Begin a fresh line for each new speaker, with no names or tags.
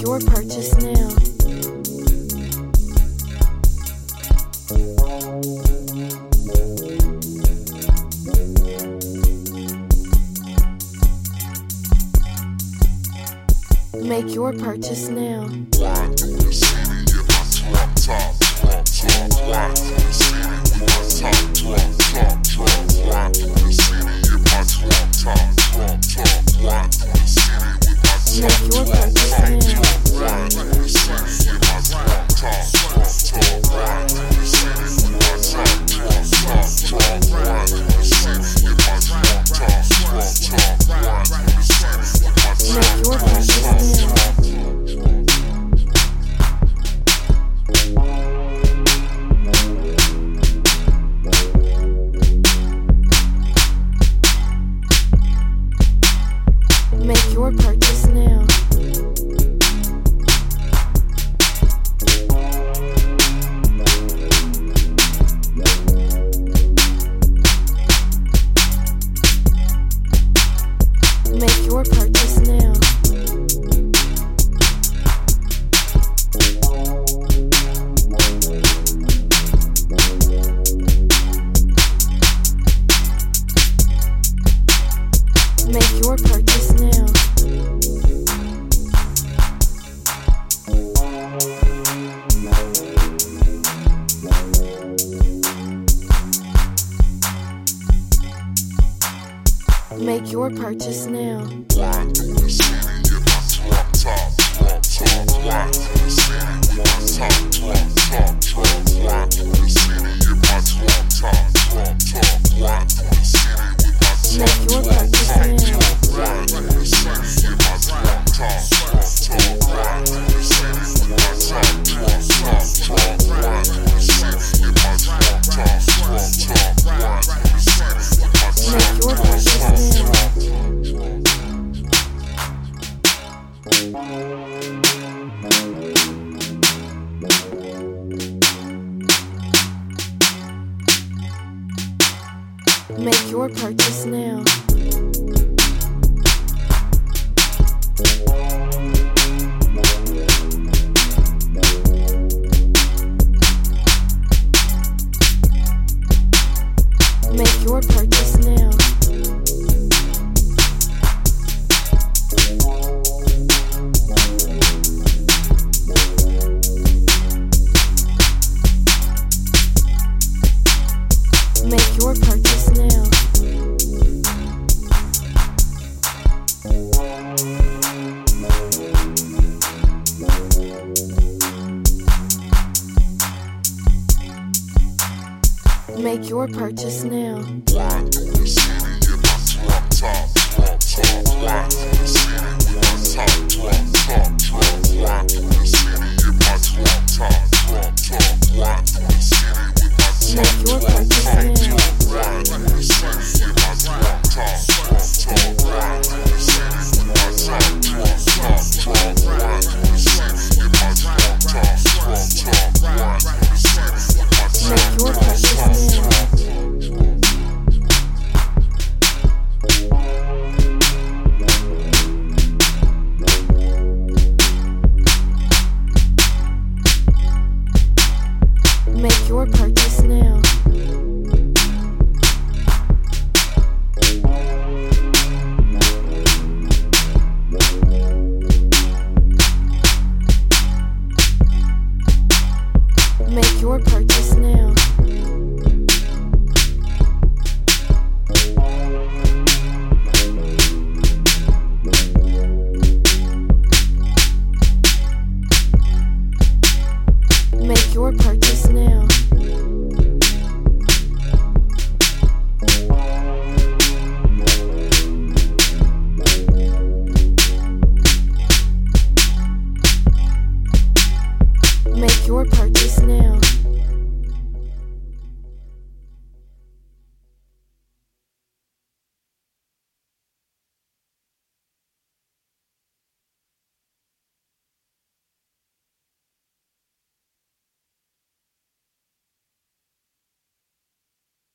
your purchase now. Make your purchase now. Make Your purchase now. Make your purchase now. Make your purchase now. Make your purchase now. Make your purchase now. Make your purchase now. Make your purchase now. Make your Make your purchase now. Make your purchase now. still.